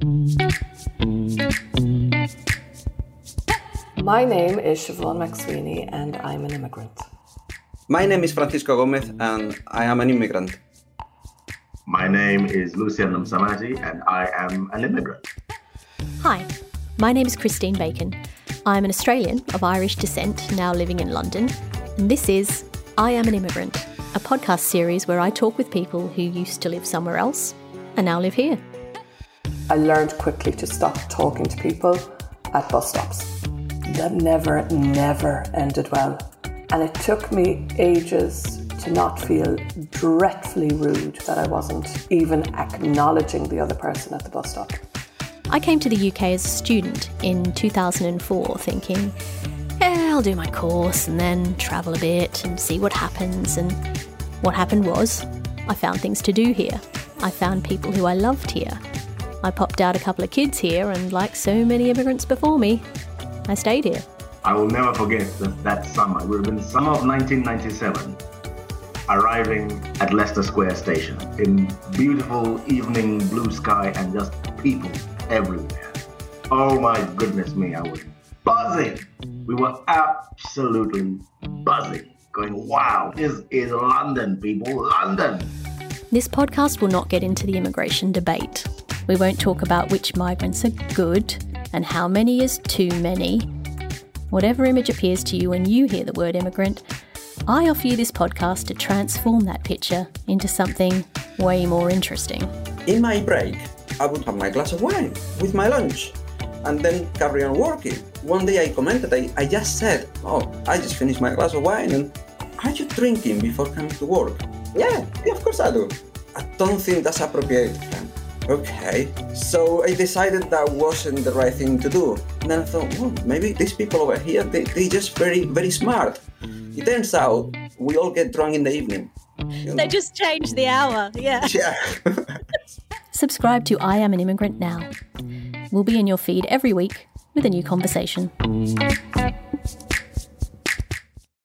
My name is Siobhan McSweeney and I'm an immigrant. My name is Francisco Gomez and I am an immigrant. My name is Lucian Msamati and I am an immigrant. Hi, my name is Christine Bacon. I'm an Australian of Irish descent, now living in London, and this is I Am an Immigrant, a podcast series where I talk with people who used to live somewhere else and now live here. I learned quickly to stop talking to people at bus stops that never, never ended well. And it took me ages to not feel dreadfully rude that I wasn't even acknowledging the other person at the bus stop. I came to the UK as a student in 2004 thinking, yeah, I'll do my course and then travel a bit and see what happens. And what happened was, I found things to do here. I found people who I loved here. I popped out a couple of kids here, and like so many immigrants before me, I stayed here. I will never forget that, that summer. We were in the summer of 1997, arriving at Leicester Square Station in beautiful evening blue sky and just people everywhere. Oh my goodness me, I was buzzing. We were absolutely buzzing, going, wow, this is London, people, London. This podcast will not get into the immigration debate. We won't talk about which migrants are good and how many is too many. Whatever image appears to you when you hear the word immigrant, I offer you this podcast to transform that picture into something way more interesting. In my break, I would have my glass of wine with my lunch and then carry on working. One day I commented, I, I just said, Oh, I just finished my glass of wine and are you drinking before coming to work? Yeah, yeah, of course I do. I don't think that's appropriate, friend. Okay, so I decided that wasn't the right thing to do. And then I thought, well, maybe these people over here, they, they just very, very smart. It turns out we all get drunk in the evening. You know? They just changed the hour, yeah. Yeah. Subscribe to I Am an Immigrant now. We'll be in your feed every week with a new conversation.